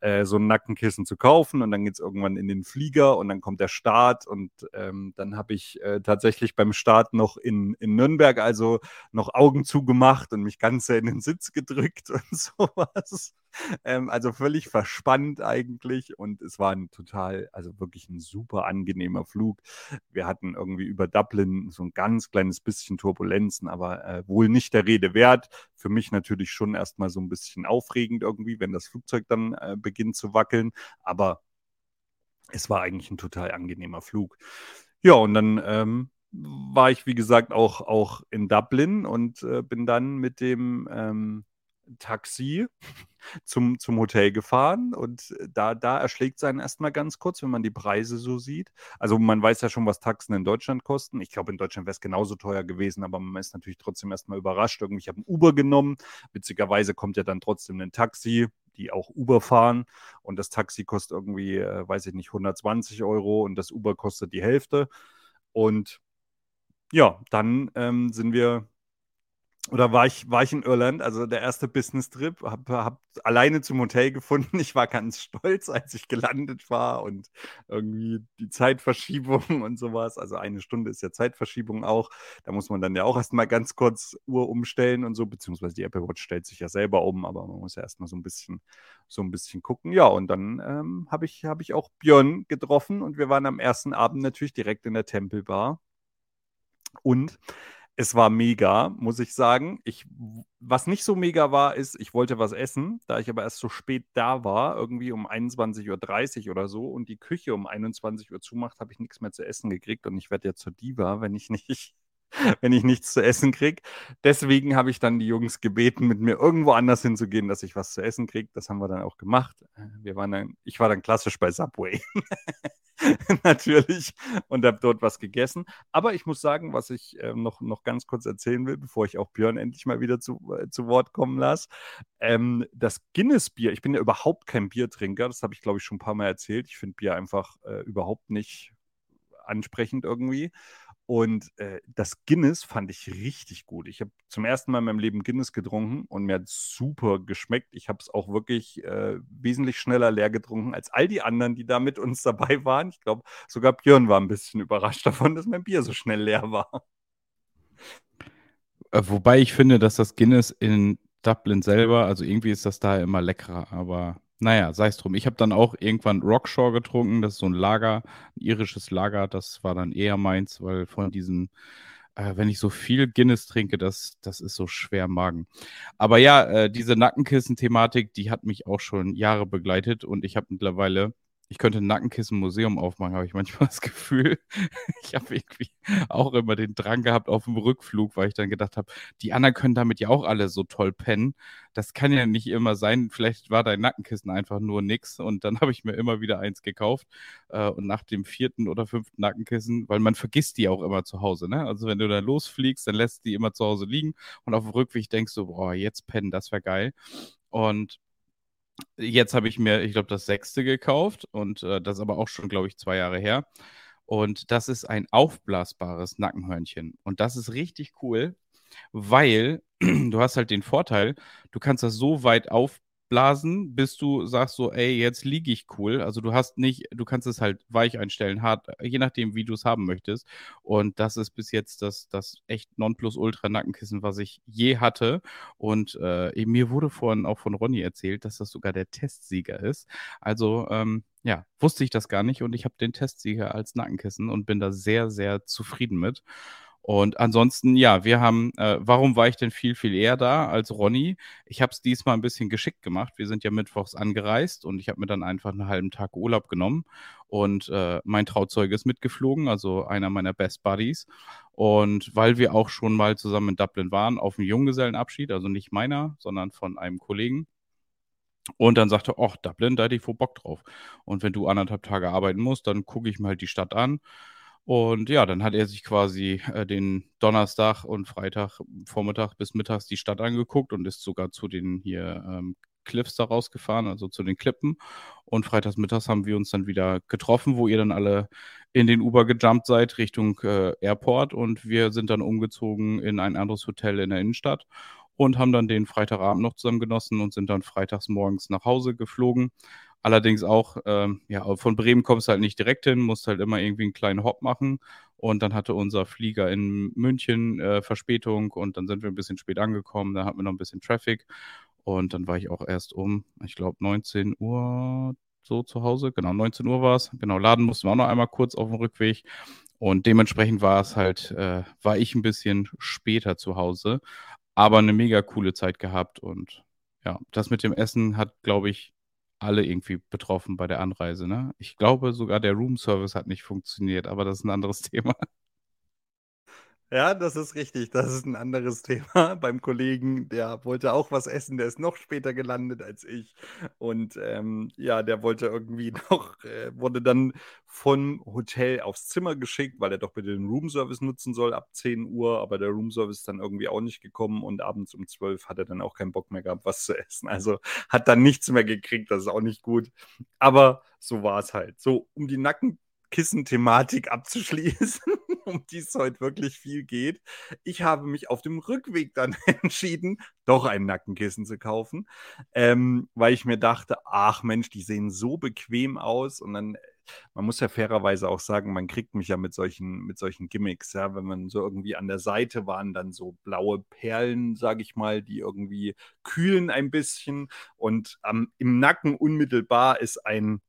äh, so ein Nackenkissen zu kaufen und dann geht es irgendwann in den Flieger und dann kommt der Start und ähm, dann habe ich äh, tatsächlich beim Start noch in, in Nürnberg also noch Augen zugemacht und mich ganz in den Sitz gedrückt <laughs> und sowas. Ähm, also völlig verspannt eigentlich und es war ein total, also wirklich ein super angenehmer Flug. Wir hatten irgendwie über Dublin so ein ganz kleines bisschen Turbulenzen, aber äh, wohl nicht der Rede wert. Für mich natürlich schon erstmal so ein bisschen aufregend irgendwie, wenn das Flugzeug dann äh, beginnt zu wackeln, aber es war eigentlich ein total angenehmer Flug. Ja, und dann ähm, war ich, wie gesagt, auch, auch in Dublin und äh, bin dann mit dem ähm, Taxi zum, zum Hotel gefahren und äh, da, da erschlägt es einen erstmal ganz kurz, wenn man die Preise so sieht. Also man weiß ja schon, was Taxen in Deutschland kosten. Ich glaube, in Deutschland wäre es genauso teuer gewesen, aber man ist natürlich trotzdem erstmal überrascht. Irgendwie, ich habe ein Uber genommen. Witzigerweise kommt ja dann trotzdem ein Taxi die auch Uber fahren und das Taxi kostet irgendwie, äh, weiß ich nicht, 120 Euro und das Uber kostet die Hälfte. Und ja, dann ähm, sind wir oder war ich, war ich in Irland, also der erste Business-Trip, habe hab alleine zum Hotel gefunden. Ich war ganz stolz, als ich gelandet war und irgendwie die Zeitverschiebung und sowas. Also eine Stunde ist ja Zeitverschiebung auch. Da muss man dann ja auch erstmal ganz kurz Uhr umstellen und so, beziehungsweise die Apple Watch stellt sich ja selber um, aber man muss ja erstmal so ein bisschen, so ein bisschen gucken. Ja, und dann ähm, habe ich, hab ich auch Björn getroffen und wir waren am ersten Abend natürlich direkt in der Tempelbar. Und es war mega, muss ich sagen. Ich, was nicht so mega war, ist, ich wollte was essen, da ich aber erst so spät da war, irgendwie um 21.30 Uhr oder so und die Küche um 21 Uhr zumacht, habe ich nichts mehr zu essen gekriegt und ich werde ja zur Diva, wenn ich nicht <laughs> wenn ich nichts zu essen kriege. Deswegen habe ich dann die Jungs gebeten, mit mir irgendwo anders hinzugehen, dass ich was zu essen kriege. Das haben wir dann auch gemacht. Wir waren dann, ich war dann klassisch bei Subway. <laughs> <laughs> Natürlich. Und habe dort was gegessen. Aber ich muss sagen, was ich äh, noch, noch ganz kurz erzählen will, bevor ich auch Björn endlich mal wieder zu, äh, zu Wort kommen lasse. Ähm, das Guinness-Bier, ich bin ja überhaupt kein Biertrinker. Das habe ich, glaube ich, schon ein paar Mal erzählt. Ich finde Bier einfach äh, überhaupt nicht ansprechend irgendwie. Und äh, das Guinness fand ich richtig gut. Ich habe zum ersten Mal in meinem Leben Guinness getrunken und mir hat super geschmeckt. Ich habe es auch wirklich äh, wesentlich schneller leer getrunken als all die anderen, die da mit uns dabei waren. Ich glaube, sogar Björn war ein bisschen <laughs> überrascht davon, dass mein Bier so schnell leer war. Äh, wobei ich finde, dass das Guinness in Dublin selber, also irgendwie ist das da immer leckerer, aber naja, sei es drum. Ich habe dann auch irgendwann Rockshaw getrunken. Das ist so ein Lager, ein irisches Lager. Das war dann eher meins, weil von diesem, äh, wenn ich so viel Guinness trinke, das, das ist so schwer im Magen. Aber ja, äh, diese Nackenkissen-Thematik, die hat mich auch schon Jahre begleitet und ich habe mittlerweile ich könnte ein Nackenkissen-Museum aufmachen, habe ich manchmal <laughs> das Gefühl. ich habe irgendwie auch immer den Drang gehabt auf dem Rückflug, weil ich dann gedacht habe, die anderen können damit ja auch alle so toll pennen. Das kann ja nicht immer sein. Vielleicht war dein Nackenkissen einfach nur nix. Und dann habe ich mir immer wieder eins gekauft. Äh, und nach dem vierten oder fünften Nackenkissen, weil man vergisst die auch immer zu Hause. Ne? Also wenn du da losfliegst, dann lässt die immer zu Hause liegen. Und auf dem Rückweg denkst du, boah, jetzt pennen, das wäre geil. Und Jetzt habe ich mir, ich glaube, das sechste gekauft und äh, das ist aber auch schon, glaube ich, zwei Jahre her. Und das ist ein aufblasbares Nackenhörnchen. Und das ist richtig cool, weil <clears throat> du hast halt den Vorteil, du kannst das so weit auf, blasen, bis du sagst so, ey, jetzt liege ich cool. Also du hast nicht, du kannst es halt weich einstellen, hart, je nachdem, wie du es haben möchtest. Und das ist bis jetzt das, das echt Nonplusultra Nackenkissen, was ich je hatte. Und äh, mir wurde vorhin auch von Ronny erzählt, dass das sogar der Testsieger ist. Also ähm, ja, wusste ich das gar nicht und ich habe den Testsieger als Nackenkissen und bin da sehr, sehr zufrieden mit. Und ansonsten, ja, wir haben, äh, warum war ich denn viel, viel eher da als Ronny? Ich habe es diesmal ein bisschen geschickt gemacht. Wir sind ja mittwochs angereist und ich habe mir dann einfach einen halben Tag Urlaub genommen und äh, mein Trauzeuge ist mitgeflogen, also einer meiner Best Buddies. Und weil wir auch schon mal zusammen in Dublin waren, auf einem Junggesellenabschied, also nicht meiner, sondern von einem Kollegen. Und dann sagte, ach, Dublin, da hätte ich wohl Bock drauf. Und wenn du anderthalb Tage arbeiten musst, dann gucke ich mir halt die Stadt an und ja, dann hat er sich quasi äh, den Donnerstag und Freitag Vormittag bis mittags die Stadt angeguckt und ist sogar zu den hier ähm, Cliffs da rausgefahren, also zu den Klippen. Und freitags mittags haben wir uns dann wieder getroffen, wo ihr dann alle in den Uber gejumpt seid Richtung äh, Airport und wir sind dann umgezogen in ein anderes Hotel in der Innenstadt und haben dann den Freitagabend noch zusammen genossen und sind dann freitags morgens nach Hause geflogen. Allerdings auch, ähm, ja, von Bremen kommst du halt nicht direkt hin, musst halt immer irgendwie einen kleinen Hop machen. Und dann hatte unser Flieger in München äh, Verspätung und dann sind wir ein bisschen spät angekommen. Da hatten wir noch ein bisschen Traffic. Und dann war ich auch erst um, ich glaube, 19 Uhr so zu Hause. Genau, 19 Uhr war es. Genau, laden mussten wir auch noch einmal kurz auf dem Rückweg. Und dementsprechend war es halt, äh, war ich ein bisschen später zu Hause, aber eine mega coole Zeit gehabt. Und ja, das mit dem Essen hat, glaube ich, alle irgendwie betroffen bei der Anreise. Ne? Ich glaube, sogar der Room Service hat nicht funktioniert, aber das ist ein anderes <laughs> Thema. Ja, das ist richtig. Das ist ein anderes Thema. <laughs> Beim Kollegen, der wollte auch was essen, der ist noch später gelandet als ich. Und ähm, ja, der wollte irgendwie <laughs> noch, äh, wurde dann vom Hotel aufs Zimmer geschickt, weil er doch bitte den Roomservice nutzen soll ab 10 Uhr. Aber der Roomservice ist dann irgendwie auch nicht gekommen und abends um 12 hat er dann auch keinen Bock mehr gehabt, was zu essen. Also hat dann nichts mehr gekriegt. Das ist auch nicht gut. Aber so war es halt. So, um die Nacken Kissen-Thematik abzuschließen, <laughs> um die es heute wirklich viel geht. Ich habe mich auf dem Rückweg dann <laughs> entschieden, doch ein Nackenkissen zu kaufen, ähm, weil ich mir dachte, ach Mensch, die sehen so bequem aus. Und dann man muss ja fairerweise auch sagen, man kriegt mich ja mit solchen, mit solchen Gimmicks, ja, wenn man so irgendwie an der Seite waren dann so blaue Perlen, sage ich mal, die irgendwie kühlen ein bisschen. Und ähm, im Nacken unmittelbar ist ein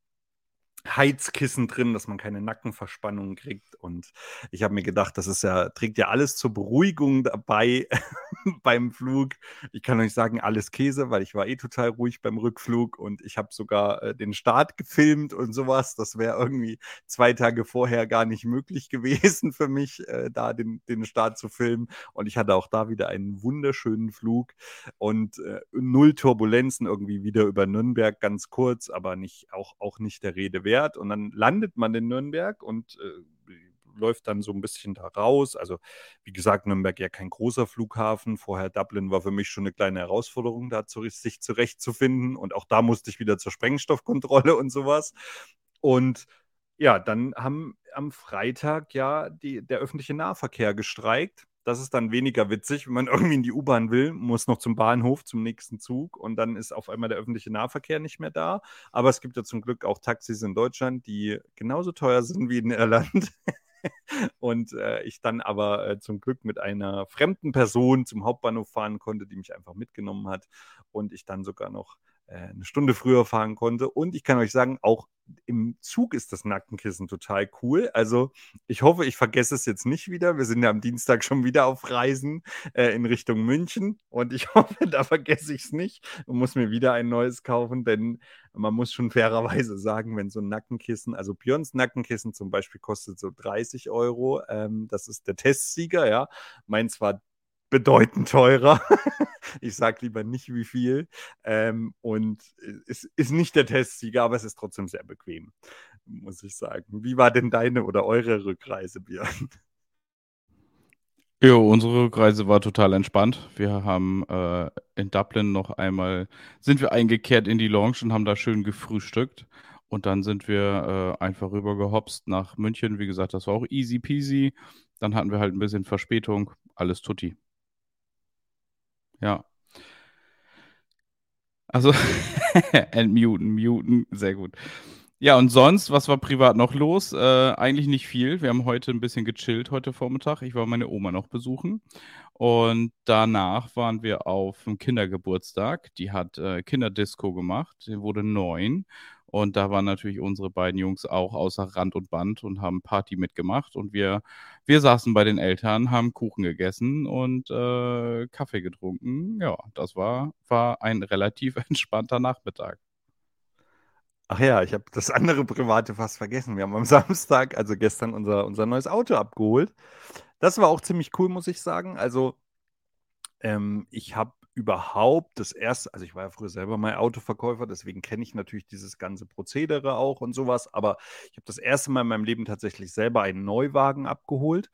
Heizkissen drin, dass man keine Nackenverspannung kriegt. Und ich habe mir gedacht, das ist ja, trägt ja alles zur Beruhigung dabei <laughs> beim Flug. Ich kann euch sagen, alles Käse, weil ich war eh total ruhig beim Rückflug und ich habe sogar äh, den Start gefilmt und sowas. Das wäre irgendwie zwei Tage vorher gar nicht möglich <laughs> gewesen für mich, äh, da den, den Start zu filmen. Und ich hatte auch da wieder einen wunderschönen Flug und äh, null Turbulenzen irgendwie wieder über Nürnberg ganz kurz, aber nicht, auch, auch nicht der Rede wert fährt und dann landet man in Nürnberg und äh, läuft dann so ein bisschen da raus. Also, wie gesagt, Nürnberg ja kein großer Flughafen. Vorher Dublin war für mich schon eine kleine Herausforderung, da sich zurechtzufinden. Und auch da musste ich wieder zur Sprengstoffkontrolle und sowas. Und ja, dann haben am Freitag ja die, der öffentliche Nahverkehr gestreikt. Das ist dann weniger witzig, wenn man <laughs> irgendwie in die U-Bahn will, muss noch zum Bahnhof, zum nächsten Zug und dann ist auf einmal der öffentliche Nahverkehr nicht mehr da. Aber es gibt ja zum Glück auch Taxis in Deutschland, die genauso teuer sind wie in Irland. <laughs> und äh, ich dann aber äh, zum Glück mit einer fremden Person zum Hauptbahnhof fahren konnte, die mich einfach mitgenommen hat und ich dann sogar noch eine Stunde früher fahren konnte. Und ich kann euch sagen, auch im Zug ist das Nackenkissen total cool. Also ich hoffe, ich vergesse es jetzt nicht wieder. Wir sind ja am Dienstag schon wieder auf Reisen äh, in Richtung München und ich <laughs> hoffe, da vergesse ich es nicht und muss mir wieder ein neues kaufen, denn man muss schon fairerweise sagen, wenn so ein Nackenkissen, also Björns Nackenkissen zum Beispiel kostet so 30 Euro. Ähm, das ist der Testsieger, ja. Meins war bedeutend teurer. <laughs> ich sage lieber nicht wie viel. Ähm, und es ist nicht der Testsieger, aber es ist trotzdem sehr bequem, muss ich sagen. Wie war denn deine oder eure Rückreise, Björn? Ja, unsere Rückreise war total entspannt. Wir haben äh, in Dublin noch einmal, sind wir eingekehrt in die Lounge und haben da schön gefrühstückt. Und dann sind wir äh, einfach rüber gehopst nach München. Wie gesagt, das war auch easy peasy. Dann hatten wir halt ein bisschen Verspätung. Alles tutti. Ja. Also, <laughs> entmuten, muten, sehr gut. Ja, und sonst, was war privat noch los? Äh, eigentlich nicht viel. Wir haben heute ein bisschen gechillt heute Vormittag. Ich war meine Oma noch besuchen. Und danach waren wir auf dem Kindergeburtstag. Die hat äh, Kinderdisco gemacht. Die wurde neun. Und da waren natürlich unsere beiden Jungs auch außer Rand und Band und haben Party mitgemacht. Und wir, wir saßen bei den Eltern, haben Kuchen gegessen und äh, Kaffee getrunken. Ja, das war, war ein relativ <laughs> entspannter Nachmittag. Ach ja, ich habe das andere Private fast vergessen. Wir haben am <laughs> Samstag, also gestern, unser, unser neues Auto abgeholt. Das war auch ziemlich cool, muss ich sagen. Also, ähm, ich habe überhaupt das erste, also ich war ja früher selber mal Autoverkäufer, deswegen kenne ich natürlich dieses ganze Prozedere auch und sowas, aber ich habe das erste Mal in meinem Leben tatsächlich selber einen Neuwagen abgeholt.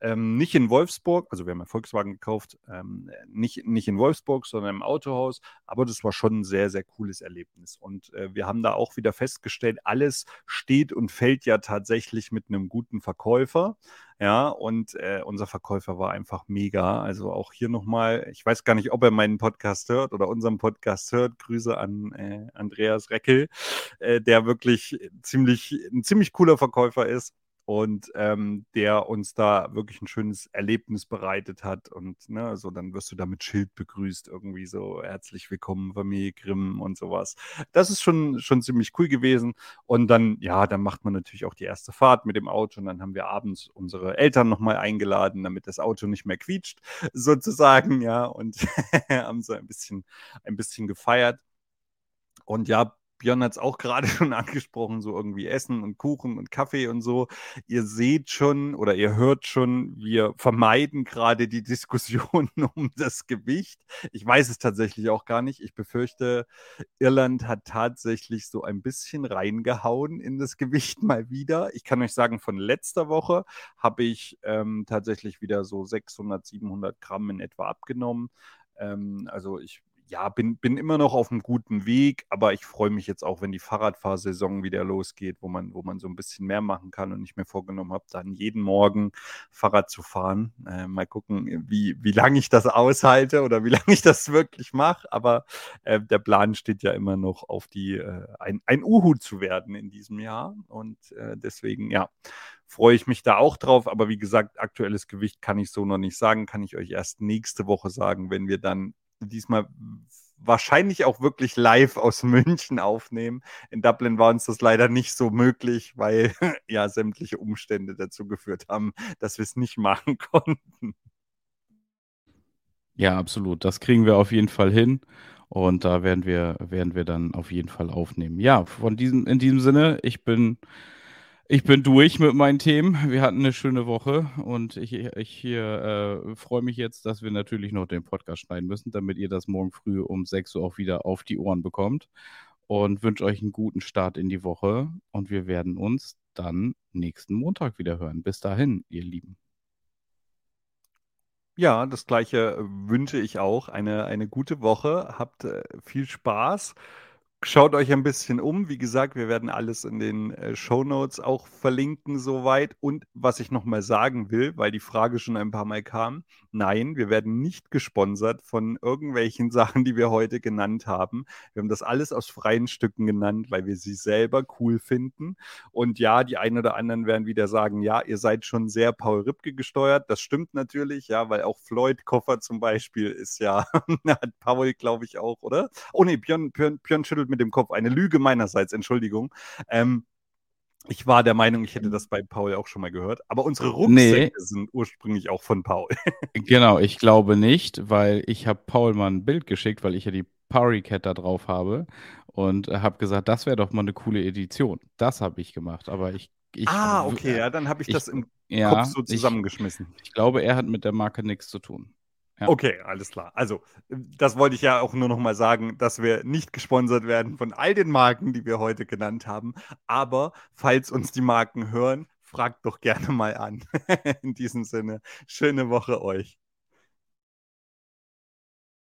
Ähm, nicht in Wolfsburg, also wir haben ja Volkswagen gekauft, ähm, nicht, nicht in Wolfsburg, sondern im Autohaus, aber das war schon ein sehr, sehr cooles Erlebnis. Und äh, wir haben da auch wieder festgestellt, alles steht und fällt ja tatsächlich mit einem guten Verkäufer. Ja, und äh, unser Verkäufer war einfach mega. Also auch hier nochmal, ich weiß gar nicht, ob er meinen Podcast hört oder unseren Podcast hört. Grüße an äh, Andreas Reckel, äh, der wirklich ziemlich, ein ziemlich cooler Verkäufer ist und ähm, der uns da wirklich ein schönes Erlebnis bereitet hat. Und ne, also dann wirst du da mit Schild begrüßt, irgendwie so herzlich willkommen, Familie Grimm und sowas. Das ist schon, schon ziemlich cool gewesen. Und dann, ja, dann macht man natürlich auch die erste Fahrt mit dem Auto und dann haben wir abends unsere Eltern nochmal eingeladen, damit das Auto nicht mehr quietscht, <laughs> sozusagen, ja, und <laughs> haben so ein bisschen, ein bisschen gefeiert. Und ja, Björn hat es auch gerade <laughs> schon angesprochen, so irgendwie Essen und Kuchen und Kaffee und so. Ihr seht schon oder ihr hört schon, wir vermeiden gerade die Diskussion <laughs> um das Gewicht. Ich weiß es tatsächlich auch gar nicht. Ich befürchte, Irland hat tatsächlich so ein bisschen reingehauen in das Gewicht <laughs> mal wieder. Ich kann euch sagen, von letzter Woche habe ich ähm, tatsächlich wieder so 600, 700 Gramm in etwa abgenommen. Ähm, also ich ja, bin, bin immer noch auf einem guten Weg, aber ich freue mich jetzt auch, wenn die Fahrradfahrsaison wieder losgeht, wo man, wo man so ein bisschen mehr machen kann und ich mir vorgenommen habe, dann jeden Morgen Fahrrad zu fahren. Äh, mal gucken, wie, wie lange ich das aushalte oder wie <laughs> lange ich das wirklich mache. Aber äh, der Plan steht ja immer noch auf die, äh, ein, ein Uhu zu werden in diesem Jahr. Und äh, deswegen, ja, freue ich mich da auch drauf. Aber wie gesagt, aktuelles Gewicht kann ich so noch nicht sagen, kann ich euch erst nächste Woche sagen, wenn wir dann diesmal wahrscheinlich auch wirklich live aus <laughs> München aufnehmen. In Dublin war uns das leider nicht so möglich, weil <laughs> ja sämtliche Umstände dazu geführt haben, dass wir es nicht machen <laughs> konnten. Ja, absolut. Das kriegen wir auf jeden Fall hin. Und da werden wir, werden wir dann auf jeden Fall aufnehmen. Ja, von diesem, in diesem Sinne, ich bin ich bin durch mit meinen Themen. Wir hatten eine schöne Woche und ich, ich äh, freue mich jetzt, dass wir natürlich noch den Podcast schneiden müssen, damit ihr das morgen früh um 6 Uhr auch wieder auf die Ohren bekommt. Und wünsche euch einen guten Start in die Woche. Und wir werden uns dann nächsten Montag wieder hören. Bis dahin, ihr Lieben. Ja, das gleiche wünsche ich auch. Eine, eine gute Woche. Habt äh, viel Spaß. Schaut euch ein bisschen um. Wie gesagt, wir werden alles in den äh, Show Notes auch verlinken soweit. Und was ich nochmal sagen will, weil die Frage schon ein paar Mal kam, nein, wir werden nicht gesponsert von irgendwelchen <laughs> Sachen, die wir heute genannt haben. Wir haben das alles aus freien Stücken genannt, weil wir sie selber cool finden. Und ja, die einen oder anderen werden wieder sagen, ja, ihr seid schon sehr Paul Ripke gesteuert. Das stimmt natürlich, ja, weil auch Floyd Koffer zum Beispiel ist ja, <laughs> hat Paul, glaube ich, auch, oder? Oh nee, Björn, Björn, Björn schüttelt mit dem Kopf. Eine Lüge meinerseits, Entschuldigung. Ähm, ich war der Meinung, ich hätte das bei Paul auch schon mal gehört. Aber unsere Rucksäcke nee. sind ursprünglich auch von Paul. <laughs> genau, ich glaube nicht, weil ich habe Paul mal ein Bild geschickt, weil ich ja die Power Cat da drauf habe und habe gesagt, das wäre doch mal eine coole Edition. Das habe ich gemacht, aber ich ich, ah, okay, ja, dann habe ich, ich, das im ja, Kopf so zusammengeschmissen. Ich, ich, glaube, er hat mit der Marke nichts zu tun. Ja. Okay, alles klar. Also, das wollte ich ja auch nur noch mal sagen, dass wir nicht gesponsert werden von all den Marken, die wir heute genannt haben. Aber falls uns die Marken hören, fragt doch gerne mal an. <laughs> In diesem Sinne, schöne Woche euch.